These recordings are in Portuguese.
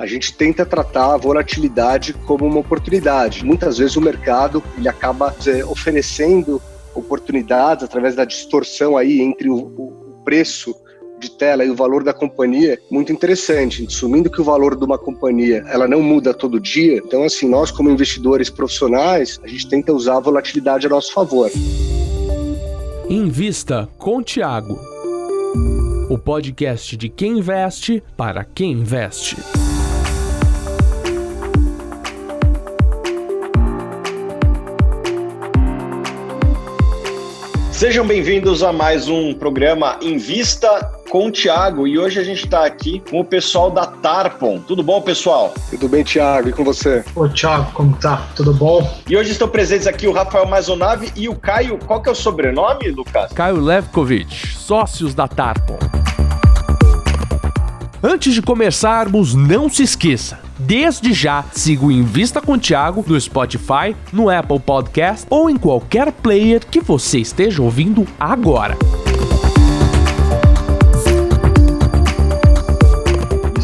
a gente tenta tratar a volatilidade como uma oportunidade. Muitas vezes o mercado ele acaba dizer, oferecendo oportunidades através da distorção aí entre o, o preço de tela e o valor da companhia muito interessante, assumindo que o valor de uma companhia ela não muda todo dia. Então, assim, nós como investidores profissionais, a gente tenta usar a volatilidade a nosso favor. Invista com Tiago, o podcast de quem investe para quem investe. Sejam bem-vindos a mais um programa Invista com o Thiago e hoje a gente está aqui com o pessoal da Tarpon. Tudo bom, pessoal? Tudo bem, Thiago, e com você? Ô, Thiago, como tá? Tudo bom? E hoje estão presentes aqui o Rafael Mazonave e o Caio. Qual que é o sobrenome, Lucas? Caio Levkovic, sócios da Tarpon. Antes de começarmos, não se esqueça. Desde já, siga o Invista com Thiago no Spotify, no Apple Podcast ou em qualquer player que você esteja ouvindo agora.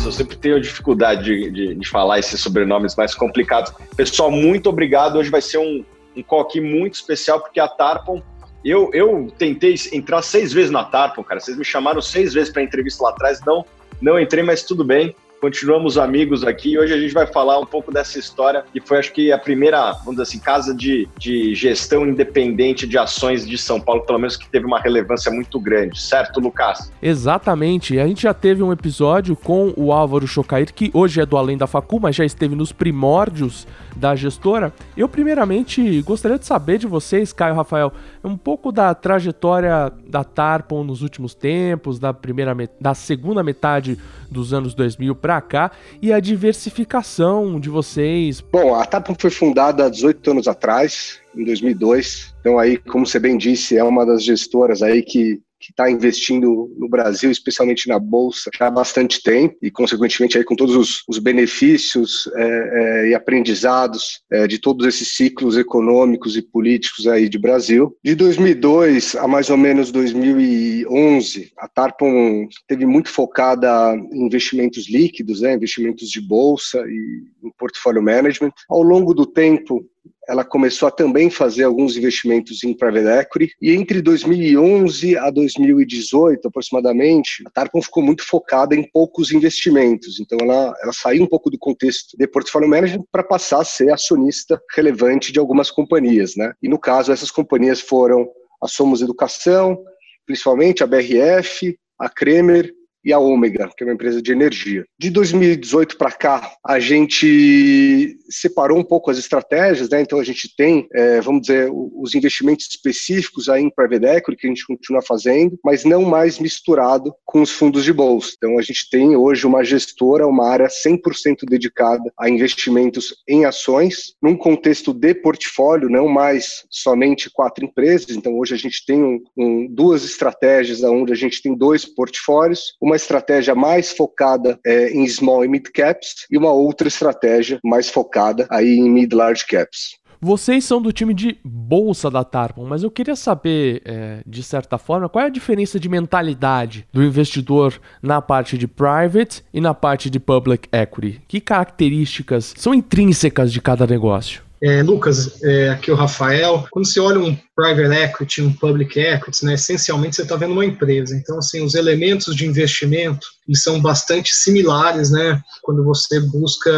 Eu sempre tenho dificuldade de, de, de falar esses sobrenomes mais complicados. Pessoal, muito obrigado. Hoje vai ser um, um aqui muito especial, porque a Tarpon eu, eu tentei entrar seis vezes na Tarpon, cara. Vocês me chamaram seis vezes para entrevista lá atrás, não não entrei, mas tudo bem. Continuamos amigos aqui e hoje a gente vai falar um pouco dessa história que foi, acho que, a primeira, vamos dizer assim, casa de, de gestão independente de ações de São Paulo, pelo menos que teve uma relevância muito grande, certo, Lucas? Exatamente. A gente já teve um episódio com o Álvaro Chocair, que hoje é do Além da Facu, mas já esteve nos primórdios da gestora. Eu, primeiramente, gostaria de saber de vocês, Caio Rafael, um pouco da trajetória da Tarpon nos últimos tempos, da primeira da segunda metade dos anos 2000 para cá e a diversificação de vocês. Bom, a Tarpon foi fundada há 18 anos atrás, em 2002. Então aí, como você bem disse, é uma das gestoras aí que que está investindo no Brasil, especialmente na Bolsa, já há bastante tempo, e, consequentemente, aí, com todos os, os benefícios é, é, e aprendizados é, de todos esses ciclos econômicos e políticos aí de Brasil. De 2002 a mais ou menos 2011, a Tarpon teve muito focada em investimentos líquidos, né, investimentos de Bolsa e em portfólio management. Ao longo do tempo, ela começou a também fazer alguns investimentos em private equity. E entre 2011 a 2018, aproximadamente, a Tarpon ficou muito focada em poucos investimentos. Então, ela, ela saiu um pouco do contexto de portfólio management para passar a ser acionista relevante de algumas companhias. Né? E, no caso, essas companhias foram a Somos Educação, principalmente a BRF, a Kremer e a Ômega, que é uma empresa de energia. De 2018 para cá, a gente separou um pouco as estratégias, né? Então a gente tem, é, vamos dizer, os investimentos específicos aí em private equity que a gente continua fazendo, mas não mais misturado com os fundos de bolsa. Então a gente tem hoje uma gestora, uma área 100% dedicada a investimentos em ações, num contexto de portfólio, não mais somente quatro empresas. Então hoje a gente tem um, um, duas estratégias onde a gente tem dois portfólios, uma uma estratégia mais focada é, em small e mid caps e uma outra estratégia mais focada aí em mid large caps. Vocês são do time de bolsa da Tarpon, mas eu queria saber, é, de certa forma, qual é a diferença de mentalidade do investidor na parte de private e na parte de public equity? Que características são intrínsecas de cada negócio? É, Lucas, é, aqui é o Rafael. Quando você olha um private equity, um public equity, né, essencialmente você está vendo uma empresa. Então, assim, os elementos de investimento eles são bastante similares, né, quando você busca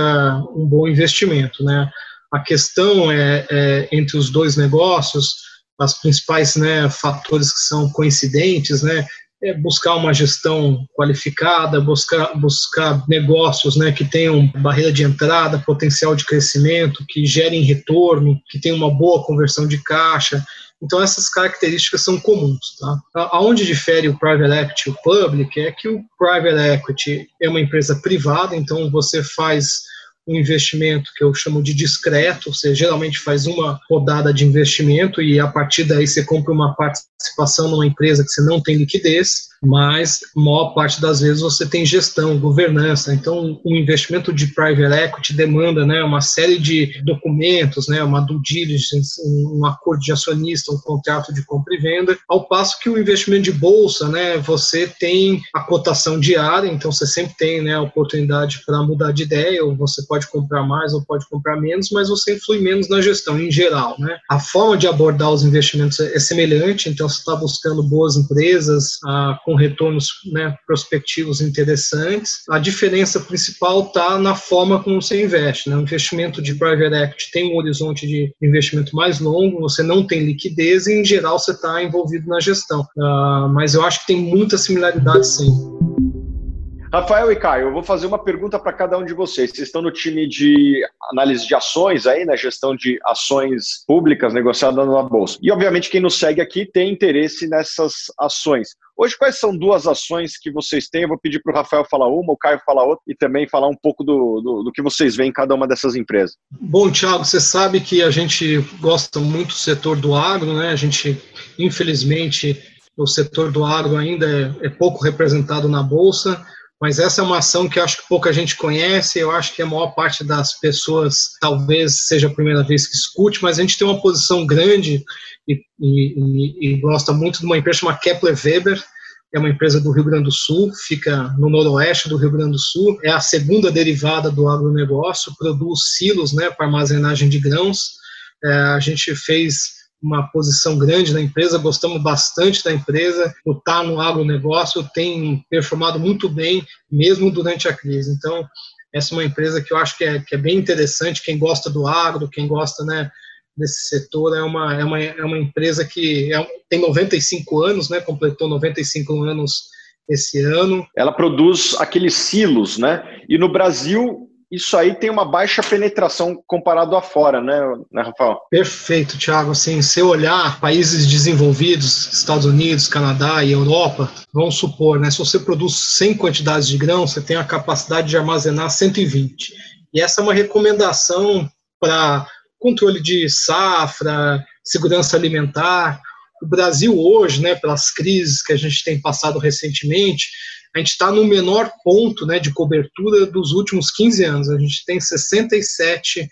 um bom investimento, né. A questão é, é entre os dois negócios, as principais né, fatores que são coincidentes, né, é buscar uma gestão qualificada, buscar, buscar negócios né, que tenham barreira de entrada, potencial de crescimento, que gerem retorno, que tenham uma boa conversão de caixa. Então, essas características são comuns. Tá? Aonde difere o private equity e o public é que o private equity é uma empresa privada, então você faz um investimento que eu chamo de discreto, você geralmente faz uma rodada de investimento e a partir daí você compra uma participação numa empresa que você não tem liquidez. Mas maior parte das vezes você tem gestão, governança. Então, o investimento de private equity demanda né, uma série de documentos, né, uma due diligence, um acordo de acionista, um contrato de compra e venda, ao passo que o investimento de bolsa, né, você tem a cotação diária, então você sempre tem né, a oportunidade para mudar de ideia, ou você pode comprar mais ou pode comprar menos, mas você influi menos na gestão em geral. Né? A forma de abordar os investimentos é semelhante, então você está buscando boas empresas ah, com retornos né, prospectivos interessantes. A diferença principal está na forma como você investe. Né? O investimento de private equity tem um horizonte de investimento mais longo, você não tem liquidez e, em geral, você está envolvido na gestão. Uh, mas eu acho que tem muita similaridade, sim. Rafael e Caio, eu vou fazer uma pergunta para cada um de vocês. Vocês estão no time de análise de ações aí, né? gestão de ações públicas negociadas na bolsa. E obviamente quem nos segue aqui tem interesse nessas ações. Hoje, quais são duas ações que vocês têm? Eu vou pedir para o Rafael falar uma, o Caio falar outra e também falar um pouco do, do, do, que vocês veem em cada uma dessas empresas. Bom, Thiago, você sabe que a gente gosta muito do setor do agro, né? A gente, infelizmente, o setor do agro ainda é, é pouco representado na Bolsa mas essa é uma ação que acho que pouca gente conhece, eu acho que a maior parte das pessoas talvez seja a primeira vez que escute, mas a gente tem uma posição grande e, e, e gosta muito de uma empresa chamada Kepler Weber, é uma empresa do Rio Grande do Sul, fica no noroeste do Rio Grande do Sul, é a segunda derivada do agronegócio, produz silos né, para armazenagem de grãos. É, a gente fez uma posição grande na empresa, gostamos bastante da empresa, o tá no agronegócio tem performado muito bem, mesmo durante a crise. Então, essa é uma empresa que eu acho que é, que é bem interessante, quem gosta do agro, quem gosta né, desse setor, é uma, é uma, é uma empresa que é, tem 95 anos, né, completou 95 anos esse ano. Ela produz aqueles silos, né? E no Brasil isso aí tem uma baixa penetração comparado a fora, né, né Rafael? Perfeito, Thiago. Assim, se olhar países desenvolvidos, Estados Unidos, Canadá e Europa, vamos supor, né, se você produz 100 quantidades de grão, você tem a capacidade de armazenar 120. E essa é uma recomendação para controle de safra, segurança alimentar. O Brasil hoje, né, pelas crises que a gente tem passado recentemente, a gente está no menor ponto né, de cobertura dos últimos 15 anos. A gente tem 67%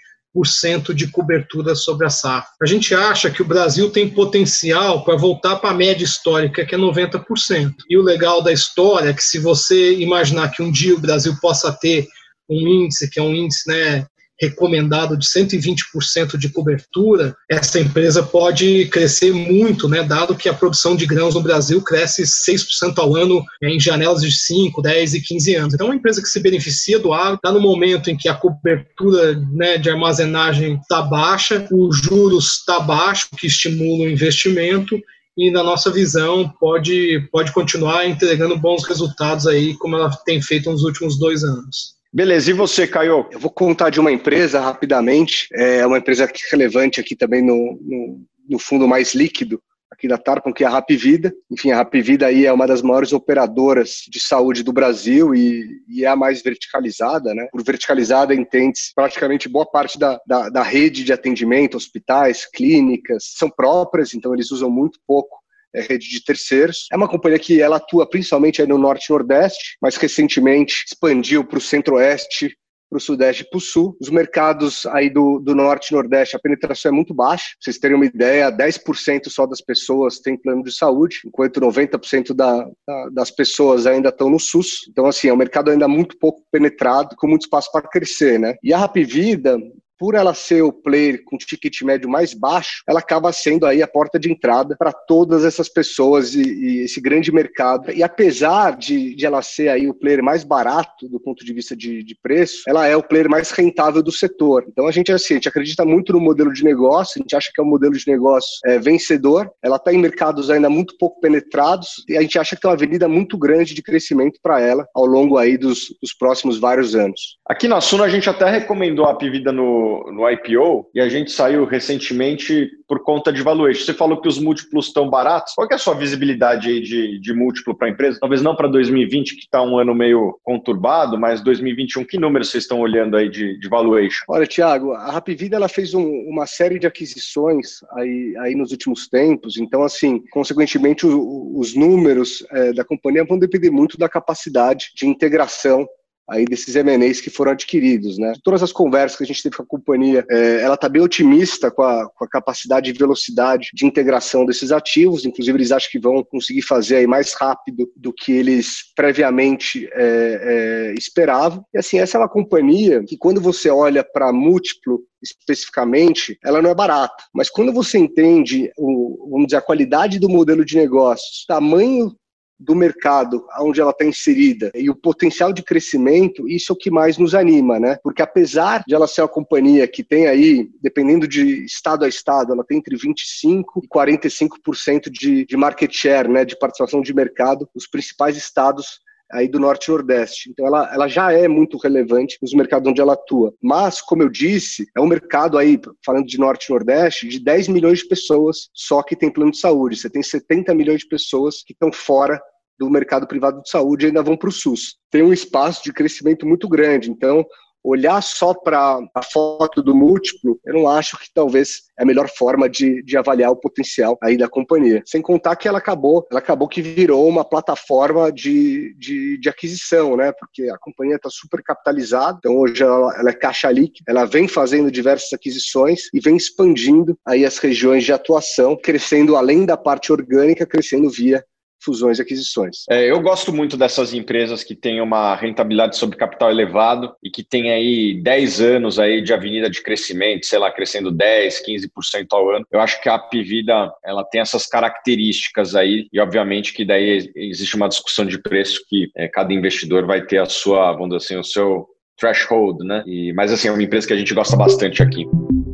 de cobertura sobre a safra. A gente acha que o Brasil tem potencial para voltar para a média histórica, que é 90%. E o legal da história é que se você imaginar que um dia o Brasil possa ter um índice, que é um índice né, recomendado de 120% de cobertura, essa empresa pode crescer muito, né, dado que a produção de grãos no Brasil cresce 6% ao ano em janelas de 5, 10 e 15 anos. Então, é uma empresa que se beneficia do agro, está no momento em que a cobertura né, de armazenagem está baixa, os juros está baixo, que estimula o investimento, e na nossa visão pode, pode continuar entregando bons resultados aí, como ela tem feito nos últimos dois anos. Beleza, e você, Caio? Eu vou contar de uma empresa rapidamente, é uma empresa relevante aqui também no, no, no fundo mais líquido, aqui da Tarpon, que é a Rapvida. Enfim, a Rapvida aí é uma das maiores operadoras de saúde do Brasil e, e é a mais verticalizada, né? Por verticalizada entende-se praticamente boa parte da, da, da, rede de atendimento, hospitais, clínicas, são próprias, então eles usam muito pouco é rede de terceiros. É uma companhia que ela atua principalmente no norte e nordeste, mas recentemente expandiu para o centro-oeste, para o sudeste e para o sul. Os mercados aí do, do norte e nordeste, a penetração é muito baixa. Pra vocês terem uma ideia, 10% só das pessoas têm plano de saúde, enquanto 90% da, da, das pessoas ainda estão no SUS. Então, assim, é um mercado ainda muito pouco penetrado, com muito espaço para crescer, né? E a Rapvida, por ela ser o player com ticket médio mais baixo, ela acaba sendo aí a porta de entrada para todas essas pessoas e, e, esse grande mercado. E apesar de, de, ela ser aí o player mais barato do ponto de vista de, de, preço, ela é o player mais rentável do setor. Então a gente assim, a gente acredita muito no modelo de negócio, a gente acha que é um modelo de negócio é, vencedor. Ela está em mercados ainda muito pouco penetrados e a gente acha que tem uma avenida muito grande de crescimento para ela ao longo aí dos, dos próximos vários anos. Aqui na Suna a gente até recomendou a Pivida no no, IPO e a gente saiu recentemente por conta de valuation. Você falou que os múltiplos estão baratos. Qual é a sua visibilidade aí de, de múltiplo para a empresa? Talvez não para 2020, que está um ano meio conturbado, mas 2021, que números vocês estão olhando aí de, de valuation? Olha, Tiago, a Rapvida ela fez um, uma série de aquisições aí, aí nos últimos tempos, então, assim, consequentemente, o, os números é, da companhia vão depender muito da capacidade de integração aí desses M&As que foram adquiridos, né? Todas as conversas que a gente teve com a companhia, é, ela está bem otimista com a, com a, capacidade e velocidade de integração desses ativos, inclusive eles acham que vão conseguir fazer aí mais rápido do que eles previamente é, é, esperavam. E assim, essa é uma companhia que quando você olha para múltiplo especificamente, ela não é barata. Mas quando você entende, o, vamos dizer, a qualidade do modelo de negócios, tamanho do mercado onde ela está inserida e o potencial de crescimento, isso é o que mais nos anima, né? Porque apesar de ela ser uma companhia que tem aí, dependendo de estado a estado, ela tem entre 25% e 45% de, de market share, né, de participação de mercado, os principais estados aí do Norte e Nordeste. Então ela, ela já é muito relevante nos mercados onde ela atua. Mas, como eu disse, é um mercado aí, falando de Norte e Nordeste, de 10 milhões de pessoas só que tem plano de saúde. Você tem 70 milhões de pessoas que estão fora do mercado privado de saúde e ainda vão para o SUS. Tem um espaço de crescimento muito grande. Então, olhar só para a foto do múltiplo, eu não acho que talvez é a melhor forma de, de avaliar o potencial aí da companhia. Sem contar que ela acabou, ela acabou que virou uma plataforma de, de, de aquisição, né? Porque a companhia está super capitalizada, então hoje ela, ela, é caixa líquida, ela vem fazendo diversas aquisições e vem expandindo aí as regiões de atuação, crescendo além da parte orgânica, crescendo via fusões e aquisições. É, eu gosto muito dessas empresas que têm uma rentabilidade sobre capital elevado e que têm aí 10 anos aí de avenida de crescimento, sei lá, crescendo 10, 15% ao ano. Eu acho que a Pivida, ela tem essas características aí e obviamente que daí existe uma discussão de preço que é, cada investidor vai ter a sua, vamos dizer assim, o seu threshold, né? E, mas assim, é uma empresa que a gente gosta bastante aqui.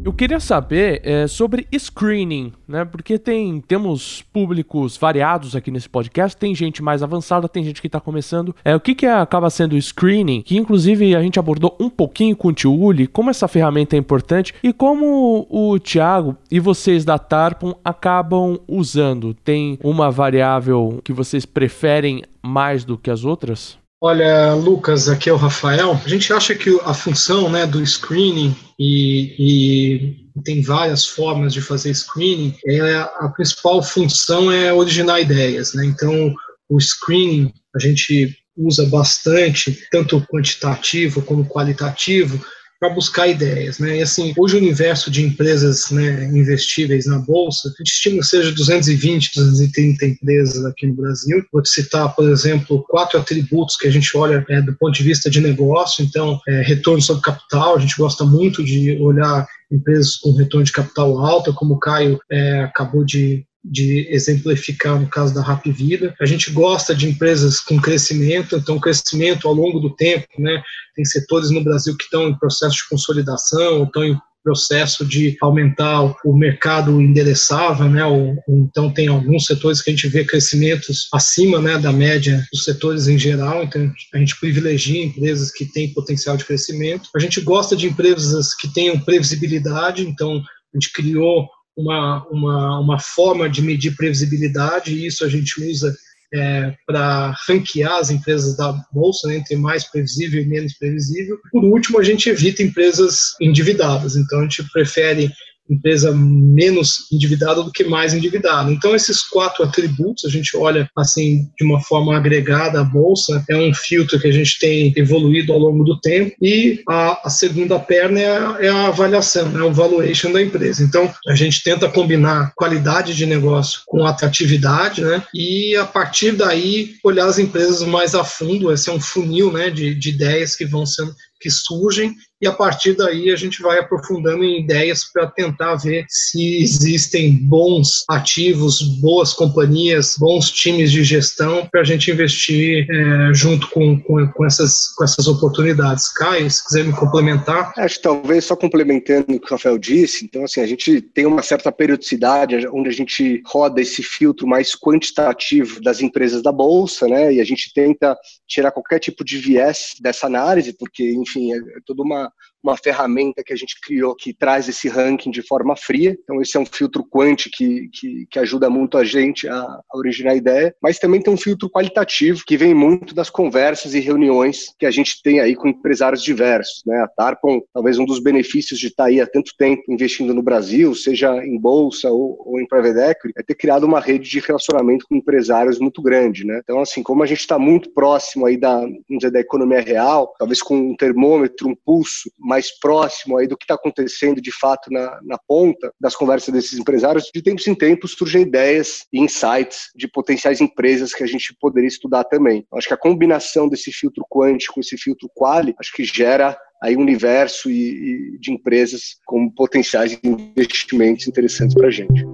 Eu queria saber é, sobre screening, né? Porque tem temos públicos variados aqui nesse podcast. Tem gente mais avançada, tem gente que está começando. É, o que, que acaba sendo screening? Que inclusive a gente abordou um pouquinho com o Tio Uli, como essa ferramenta é importante e como o Thiago e vocês da Tarpon acabam usando. Tem uma variável que vocês preferem mais do que as outras? Olha, Lucas, aqui é o Rafael. A gente acha que a função né, do screening, e, e tem várias formas de fazer screening, é, a principal função é originar ideias. Né? Então, o screening a gente usa bastante, tanto quantitativo como qualitativo, para buscar ideias, né? E assim, hoje o universo de empresas né, investíveis na bolsa, a gente estima que seja 220, 230 empresas aqui no Brasil. Vou te citar, por exemplo, quatro atributos que a gente olha é, do ponto de vista de negócio. Então, é, retorno sobre capital, a gente gosta muito de olhar empresas com retorno de capital alto, como o Caio é, acabou de de exemplificar no caso da Rap Vida. A gente gosta de empresas com crescimento, então crescimento ao longo do tempo, né? Tem setores no Brasil que estão em processo de consolidação, estão em processo de aumentar o mercado endereçável, né? Ou, então tem alguns setores que a gente vê crescimentos acima, né, da média dos setores em geral. Então a gente privilegia empresas que têm potencial de crescimento. A gente gosta de empresas que tenham previsibilidade. Então a gente criou uma, uma, uma forma de medir previsibilidade, e isso a gente usa é, para ranquear as empresas da bolsa né, entre mais previsível e menos previsível. Por último, a gente evita empresas endividadas, então a gente prefere empresa menos endividada do que mais endividada. Então, esses quatro atributos, a gente olha assim de uma forma agregada a bolsa, é um filtro que a gente tem evoluído ao longo do tempo, e a, a segunda perna é a, é a avaliação, é o valuation da empresa. Então, a gente tenta combinar qualidade de negócio com atratividade, né? E a partir daí olhar as empresas mais a fundo, esse é um funil, né, de, de ideias que vão sendo que surgem e a partir daí a gente vai aprofundando em ideias para tentar ver se existem bons ativos, boas companhias, bons times de gestão para a gente investir é, junto com, com, com, essas, com essas oportunidades. Caio, se quiser me complementar. Acho que talvez só complementando o que o Rafael disse, então assim, a gente tem uma certa periodicidade onde a gente roda esse filtro mais quantitativo das empresas da Bolsa, né, e a gente tenta tirar qualquer tipo de viés dessa análise, porque, enfim, enfim, é, é toda uma, uma ferramenta que a gente criou que traz esse ranking de forma fria. Então, esse é um filtro quant que, que, que ajuda muito a gente a, a, originar a ideia, mas também tem um filtro qualitativo que vem muito das conversas e reuniões que a gente tem aí com empresários diversos. Né? A Tarpon, talvez um dos benefícios de estar aí há tanto tempo investindo no Brasil, seja em bolsa ou, ou em private equity, é ter criado uma rede de relacionamento com empresários muito grande. Né? Então, assim, como a gente está muito próximo aí da, dizer, da economia real, talvez com um termômetro, um pulso mais próximo aí do que está acontecendo de fato na, na ponta das conversas desses empresários, de tempos em tempos surgem ideias e insights de potenciais empresas que a gente poderia estudar também. Acho que a combinação desse filtro quântico esse filtro quali, acho que gera aí um universo e, e de empresas com potenciais investimentos interessantes para a gente.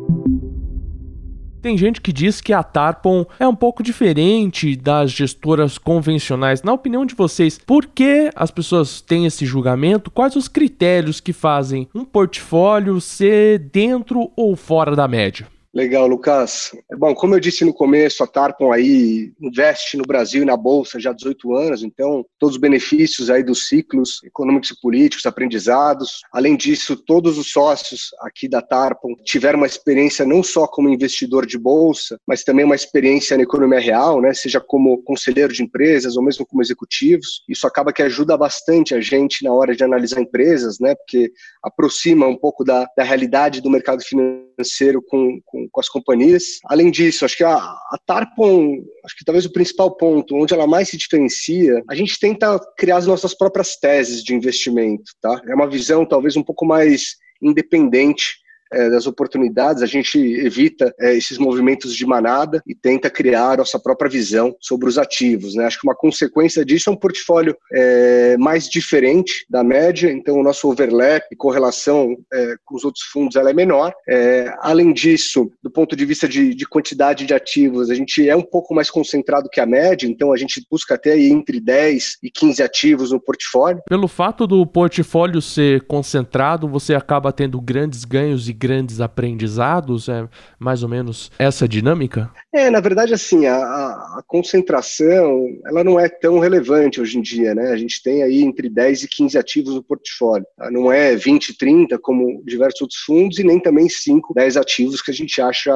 Tem gente que diz que a Tarpon é um pouco diferente das gestoras convencionais. Na opinião de vocês, por que as pessoas têm esse julgamento? Quais os critérios que fazem um portfólio ser dentro ou fora da média? Legal, Lucas. Bom, como eu disse no começo, a Tarpon aí investe no Brasil e na Bolsa já há 18 anos, então todos os benefícios aí dos ciclos econômicos e políticos, aprendizados. Além disso, todos os sócios aqui da Tarpon tiveram uma experiência não só como investidor de Bolsa, mas também uma experiência na economia real, né? seja como conselheiro de empresas ou mesmo como executivos. Isso acaba que ajuda bastante a gente na hora de analisar empresas, né? porque aproxima um pouco da, da realidade do mercado financeiro com, com com, com, as companhias. Além disso, acho que a, a Tarpon, acho que talvez o principal ponto onde ela mais se diferencia, a gente tenta criar as nossas próprias teses de investimento, tá? É uma visão talvez um pouco mais independente é, das oportunidades, a gente evita é, esses movimentos de manada e tenta criar nossa própria visão sobre os ativos. Né? Acho que uma consequência disso é um portfólio é, mais diferente da média, então o nosso overlap e correlação é, com os outros fundos ela é menor. É, além disso, do ponto de vista de, de, quantidade de ativos, a gente é um pouco mais concentrado que a média, então a gente busca até entre 10 e 15 ativos no portfólio. Pelo fato do portfólio ser concentrado, você acaba tendo grandes ganhos e grandes aprendizados? É mais ou menos essa dinâmica? É, na verdade, assim, a, a, concentração, ela não é tão relevante hoje em dia, né? A gente tem aí entre 10 e 15 ativos no portfólio. Tá? Não é 20, 30, como diversos outros fundos, e nem também 5, 10 ativos que a gente acha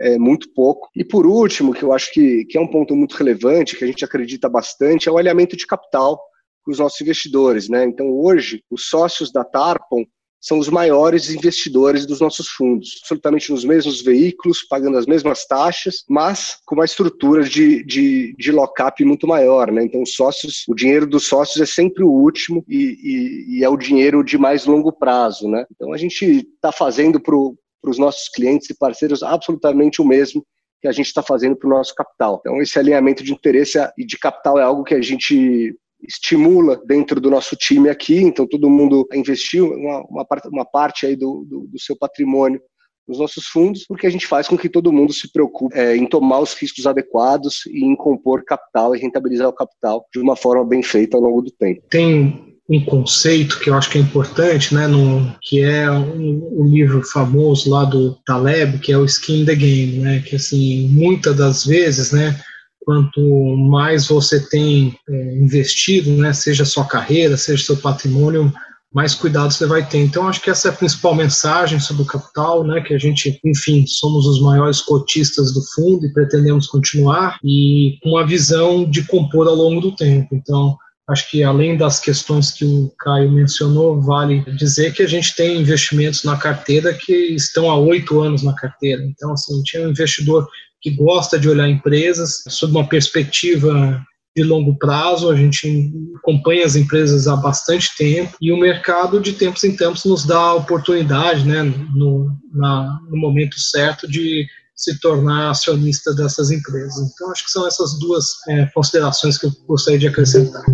é, muito pouco. E por último, que eu acho que, que é um ponto muito relevante, que a gente acredita bastante, é o alinhamento de capital com os nossos investidores. Né? Então, hoje, os sócios da Tarpon são os maiores investidores dos nossos fundos, absolutamente nos mesmos veículos, pagando as mesmas taxas, mas com uma estrutura de, de, de lock-up muito maior. Né? Então, os sócios, o dinheiro dos sócios é sempre o último e, e, e é o dinheiro de mais longo prazo. Né? Então, a gente está fazendo para os nossos clientes e parceiros absolutamente o mesmo que a gente está fazendo para o nosso capital. Então, esse alinhamento de interesse e de capital é algo que a gente estimula dentro do nosso time aqui, então todo mundo investiu uma, uma, uma parte aí do, do, do, seu patrimônio nos nossos fundos, porque a gente faz com que todo mundo se preocupe é, em tomar os riscos adequados e em compor capital e rentabilizar o capital de uma forma bem feita ao longo do tempo. Tem um conceito que eu acho que é importante, né, no, que é um, um, livro famoso lá do Taleb, que é o Skin the Game, né, que assim, muitas das vezes, né, quanto mais você tem é, investido, né, seja sua carreira, seja seu patrimônio, mais cuidado você vai ter. Então, acho que essa é a principal mensagem sobre o capital, né, que a gente, enfim, somos os maiores cotistas do fundo e pretendemos continuar, e com a visão de compor ao longo do tempo. Então, acho que além das questões que o Caio mencionou, vale dizer que a gente tem investimentos na carteira que estão há oito anos na carteira. Então, assim, tinha um investidor que gosta de olhar empresas sob uma perspectiva de longo prazo, a gente acompanha as empresas há bastante tempo e o mercado de tempos em tempos nos dá a oportunidade, né, no, na, no momento certo de se tornar acionista dessas empresas. Então, acho que são essas duas é, considerações que eu gostaria de acrescentar.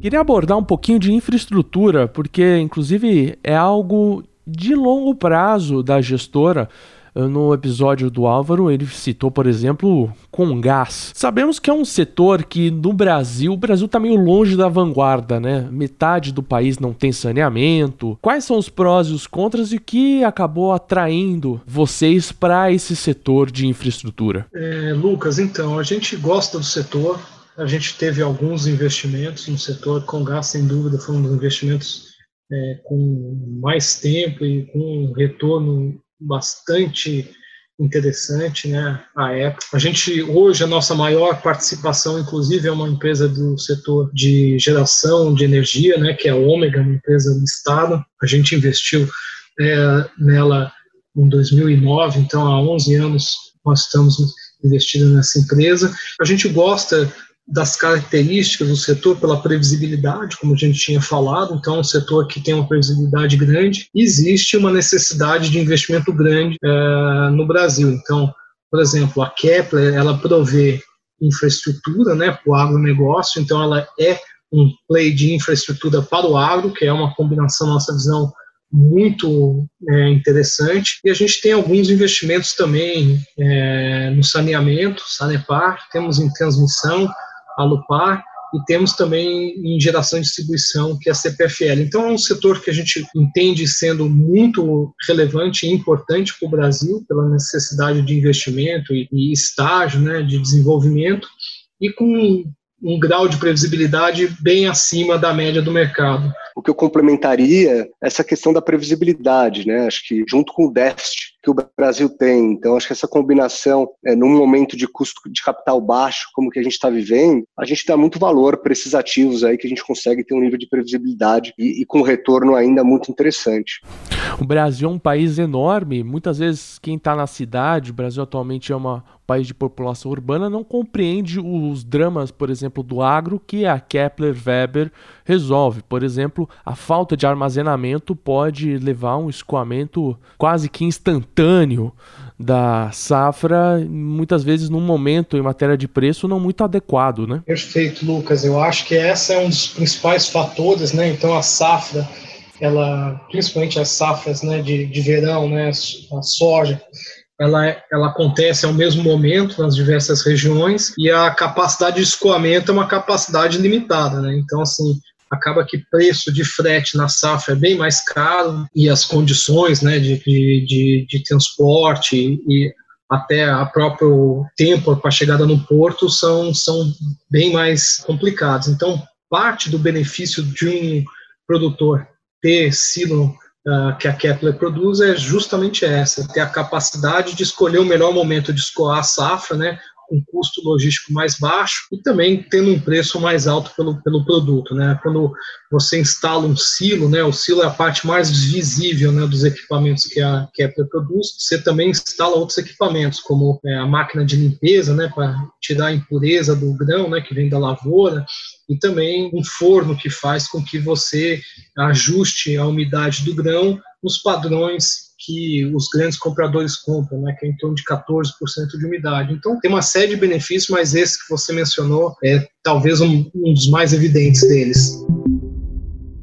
Queria abordar um pouquinho de infraestrutura, porque, inclusive, é algo de longo prazo da gestora no episódio do Álvaro, ele citou, por exemplo, com gás. Sabemos que é um setor que no Brasil, o Brasil está meio longe da vanguarda, né? Metade do país não tem saneamento. Quais são os prós e os contras e o que acabou atraindo vocês para esse setor de infraestrutura? É, Lucas, então, a gente gosta do setor, a gente teve alguns investimentos no setor. Congás, sem dúvida, foi um dos investimentos é, com mais tempo e com um retorno bastante interessante, né, a época. A gente, hoje, a nossa maior participação, inclusive, é uma empresa do setor de geração de energia, né, que é a Ômega, uma empresa listada. A gente investiu é, nela em 2009, então há 11 anos nós estamos investindo nessa empresa. A gente gosta das características do setor pela previsibilidade, como a gente tinha falado, então é um setor que tem uma previsibilidade grande, existe uma necessidade de investimento grande é, no Brasil. Então, por exemplo, a Kepler, ela provê infraestrutura né, para o agronegócio, então ela é um play de infraestrutura para o agro, que é uma combinação, nossa visão, muito é, interessante. E a gente tem alguns investimentos também é, no saneamento, Sanepar, temos em transmissão, Alupar, e temos também em geração e distribuição, que é a CPFL. Então, é um setor que a gente entende sendo muito relevante e importante para o Brasil, pela necessidade de investimento e, e estágio né, de desenvolvimento, e com um grau de previsibilidade bem acima da média do mercado. O que eu complementaria é essa questão da previsibilidade, né? Acho que junto com o déficit que o Brasil tem, então acho que essa combinação, é, num momento de custo de capital baixo, como que a gente está vivendo, a gente dá muito valor para esses ativos aí que a gente consegue ter um nível de previsibilidade e, e com retorno ainda muito interessante. O Brasil é um país enorme, muitas vezes quem está na cidade, o Brasil atualmente é uma país de população urbana não compreende os dramas, por exemplo, do agro que a Kepler Weber resolve. Por exemplo, a falta de armazenamento pode levar a um escoamento quase que instantâneo da safra, muitas vezes num momento em matéria de preço não muito adequado, né? Perfeito, Lucas. Eu acho que essa é um dos principais fatores, né? Então a safra, ela, principalmente as safras, né, de, de verão, né, a soja, ela, ela acontece ao mesmo momento nas diversas regiões e a capacidade de escoamento é uma capacidade limitada, né? Então, assim, acaba que preço de frete na safra é bem mais caro e as condições, né, de, de, de transporte e até a próprio tempo para chegada no porto são, são bem mais complicados. Então, parte do benefício de um produtor ter silo uh, que a Kepler produz é justamente essa, ter a capacidade de escolher o melhor momento de escoar a safra, né, com custo logístico mais baixo e também tendo um preço mais alto pelo, pelo produto, né? Quando você instala um silo, né? O silo é a parte mais visível, né, dos equipamentos que a Kepler produz. Você também instala outros equipamentos, como é, a máquina de limpeza, né, para tirar a impureza do grão, né, que vem da lavoura, e também um forno que faz com que você ajuste a umidade do grão nos padrões que os grandes compradores compram, né, que é em torno de 14% de umidade. Então, tem uma série de benefícios, mas esse que você mencionou é talvez um, um dos mais evidentes deles.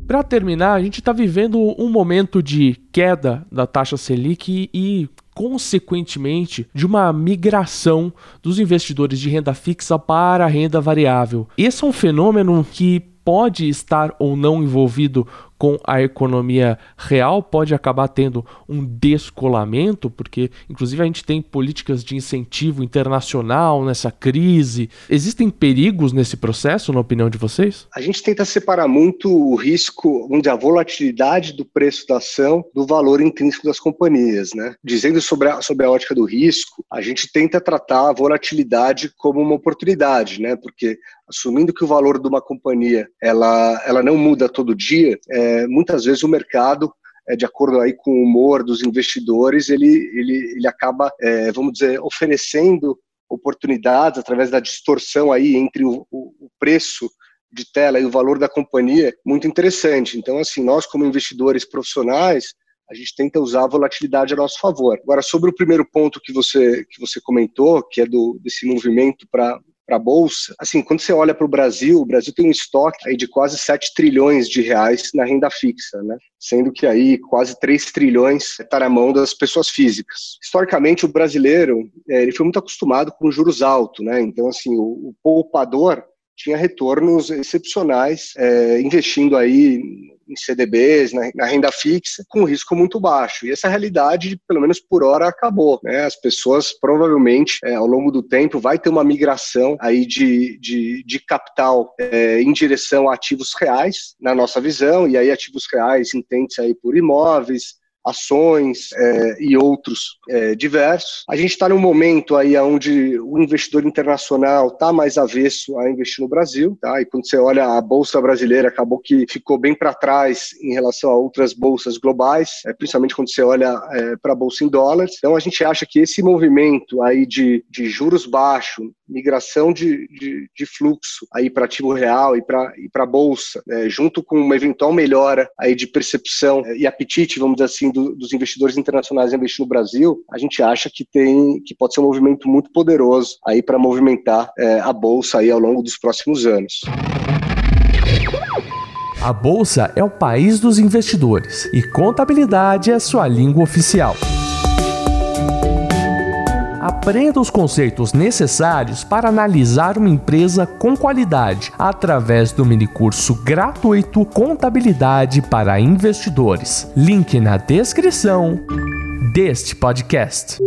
Para terminar, a gente está vivendo um momento de queda da taxa Selic e, consequentemente, de uma migração dos investidores de renda fixa para a renda variável. Esse é um fenômeno que pode estar ou não envolvido com a economia real, pode acabar tendo um descolamento, porque inclusive a gente tem políticas de incentivo internacional nessa crise. Existem perigos nesse processo, na opinião de vocês? A gente tenta separar muito o risco, onde a volatilidade do preço da ação do valor intrínseco das companhias, né? Dizendo sobre a, sobre a ótica do risco, a gente tenta tratar a volatilidade como uma oportunidade, né? Porque assumindo que o valor de uma companhia ela, ela não muda todo dia, é, muitas vezes o mercado é, de acordo aí com o humor dos investidores, ele, ele, ele acaba, é, vamos dizer, oferecendo oportunidades através da distorção aí entre o, o, preço de tela e o valor da companhia, muito interessante. Então, assim, nós como investidores profissionais, a gente tenta usar a volatilidade a nosso favor. Agora, sobre o primeiro ponto que você, que você comentou, que é do, desse movimento para para a bolsa, assim, quando você olha para o Brasil, o Brasil tem um estoque aí de quase 7 trilhões de reais na renda fixa, né? Sendo que aí quase 3 trilhões está na mão das pessoas físicas. Historicamente, o brasileiro é, ele foi muito acostumado com juros altos, né? Então, assim, o, o poupador tinha retornos excepcionais, é, investindo aí em CDBs, na, na, renda fixa, com risco muito baixo. E essa realidade, pelo menos por hora, acabou. Né? As pessoas provavelmente, é, ao longo do tempo, vai ter uma migração aí de, de, de capital é, em direção a ativos reais, na nossa visão, e aí ativos reais entende-se aí por imóveis, ações é, e outros é, diversos. A gente está num momento aí onde o investidor internacional está mais avesso a investir no Brasil, tá? E quando você olha a bolsa brasileira, acabou que ficou bem para trás em relação a outras bolsas globais, é, principalmente quando você olha é, para a bolsa em dólares. Então a gente acha que esse movimento aí de, de juros baixos, migração de, de, de fluxo aí para ativo real e para e para bolsa, é, junto com uma eventual melhora aí de percepção é, e apetite, vamos dizer assim, do, dos investidores internacionais a investir no Brasil, a gente acha que tem que pode ser um movimento muito poderoso aí para movimentar é, a bolsa aí ao longo dos próximos anos. A bolsa é o país dos investidores e contabilidade é sua língua oficial. Aprenda os conceitos necessários para analisar uma empresa com qualidade através do minicurso gratuito Contabilidade para Investidores. Link na descrição deste podcast.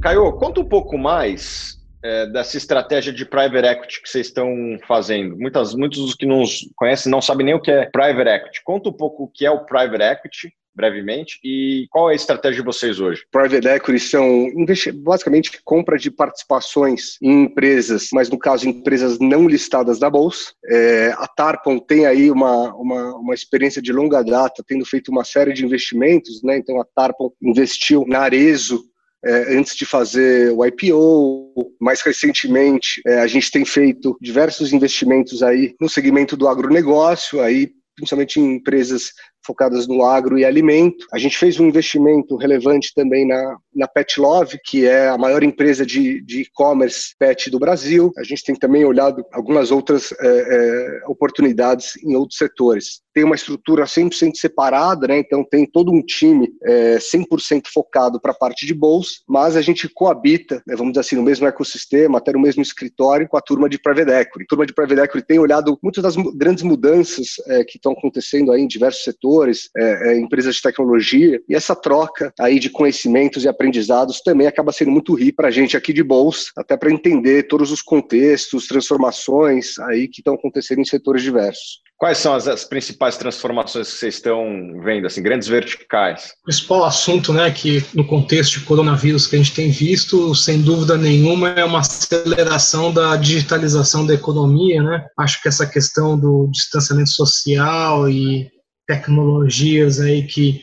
Caio, conta um pouco mais é, dessa estratégia de private equity que vocês estão fazendo. Muitas, muitos dos que nos conhecem não sabem nem o que é private equity. Conta um pouco o que é o private equity brevemente. E qual é a estratégia de vocês hoje? Private equity são basicamente compra de participações em empresas, mas no caso empresas não listadas na bolsa. É, a Tarpon tem aí uma, uma, uma experiência de longa data, tendo feito uma série de investimentos, né? Então a Tarpon investiu na Arezo é, antes de fazer o IPO. Mais recentemente, é, a gente tem feito diversos investimentos aí no segmento do agronegócio, aí principalmente em empresas focadas no agro e alimento. A gente fez um investimento relevante também na, na Pet Love, que é a maior empresa de e-commerce pet do Brasil. A gente tem também olhado algumas outras é, é, oportunidades em outros setores. Tem uma estrutura 100% separada, né? então tem todo um time é, 100% focado para a parte de bolsa, mas a gente coabita, né, vamos dizer assim, no mesmo ecossistema, até no mesmo escritório, com a turma de Private Equity. A turma de Private Equity tem olhado muitas das grandes mudanças é, que estão acontecendo aí em diversos setores, é, é, empresas de tecnologia, e essa troca aí de conhecimentos e aprendizados também acaba sendo muito rico para a gente aqui de bolsa, até para entender todos os contextos, transformações aí que estão acontecendo em setores diversos. Quais são as, as, principais transformações que vocês estão vendo, assim, grandes verticais? O principal assunto, né, que no contexto de coronavírus que a gente tem visto, sem dúvida nenhuma, é uma aceleração da digitalização da economia, né? Acho que essa questão do distanciamento social e tecnologias aí que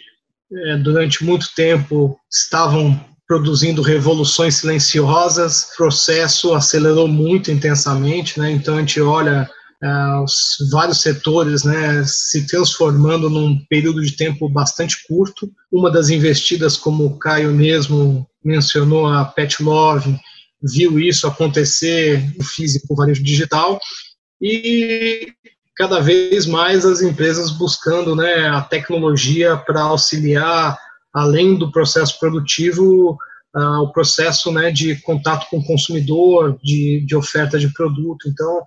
é, durante muito tempo estavam produzindo revoluções silenciosas, o processo acelerou muito intensamente, né? Então a gente olha uh, os vários setores, né, se transformando num período de tempo bastante curto. Uma das investidas, como o Caio mesmo mencionou, a Pet Love, viu isso acontecer no físico, varejo digital, e cada vez mais as empresas buscando né, a tecnologia para auxiliar, além do processo produtivo, uh, o processo né, de contato com o consumidor, de, de oferta de produto. Então,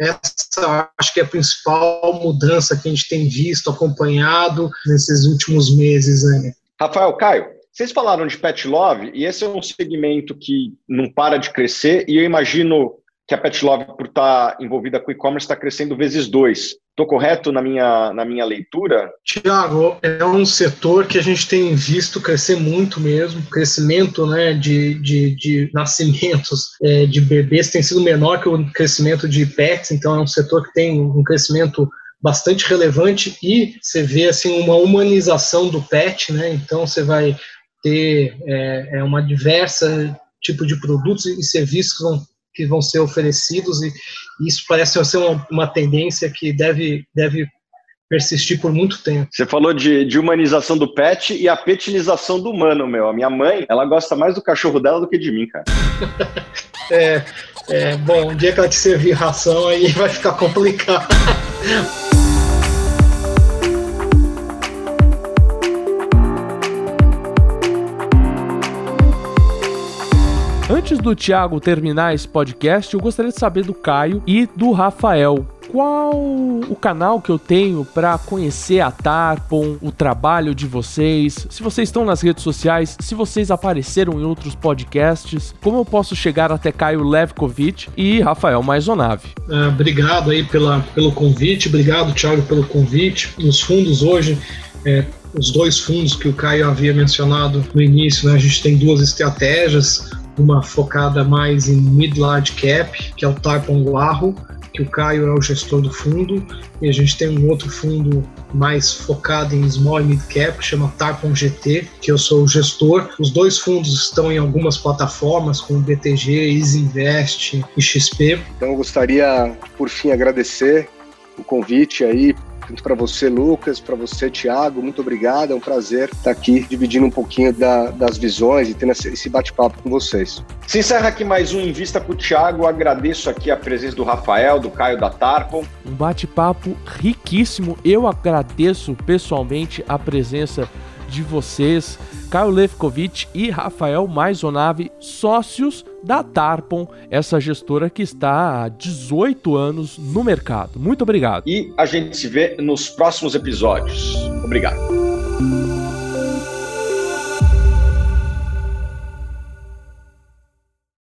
essa acho que é a principal mudança que a gente tem visto, acompanhado nesses últimos meses. Né? Rafael, Caio, vocês falaram de pet love e esse é um segmento que não para de crescer e eu imagino que a Pet Love, por estar envolvida com e-commerce, está crescendo vezes dois. Estou correto na minha, na minha leitura? Tiago, é um setor que a gente tem visto crescer muito mesmo. O crescimento né, de, de, de nascimentos é, de bebês tem sido menor que o crescimento de pets, então é um setor que tem um crescimento bastante relevante e você vê assim uma humanização do pet, né? Então você vai ter é, é uma diversa tipo de produtos e serviços que vão que vão ser oferecidos e, isso parece ser uma, uma tendência que deve, deve persistir por muito tempo. Você falou de, de, humanização do pet e a petinização do humano, meu. A minha mãe, ela gosta mais do cachorro dela do que de mim, cara. é, é, bom, um dia que ela te servir ração aí vai ficar complicado. Antes do Thiago terminar esse podcast, eu gostaria de saber do Caio e do Rafael. qual o canal que eu tenho para conhecer a Tarpon, o trabalho de vocês, se vocês estão nas redes sociais, se vocês apareceram em outros podcasts, como eu posso chegar até Caio Levkovic e Rafael Maisonave. É, obrigado aí pela, pelo convite, obrigado Thiago pelo convite. Os fundos hoje é, os dois fundos que o Caio havia mencionado no início, né, a gente tem duas estratégias, uma focada mais em mid-large cap, que é o Tarpon Larro, que o Caio é o gestor do fundo, e a gente tem um outro fundo mais focado em small e mid cap, que chama Tarpon GT, que eu sou o gestor. Os dois fundos estão em algumas plataformas, como BTG, Invest e XP. Então eu gostaria, por fim, agradecer o convite aí tanto para você, Lucas, para você, Thiago, muito obrigado. É um prazer estar aqui dividindo um pouquinho da, das visões e tendo esse bate-papo com vocês. Se encerra aqui mais um Invista com o Thiago. Agradeço aqui a presença do Rafael, do Caio da Tarpon. Um bate-papo riquíssimo. Eu agradeço pessoalmente a presença de vocês, Caio Levkovic e Rafael Maisonave, sócios da Tarpon, essa gestora que está há 18 anos no mercado. Muito obrigado. E a gente se vê nos próximos episódios. Obrigado.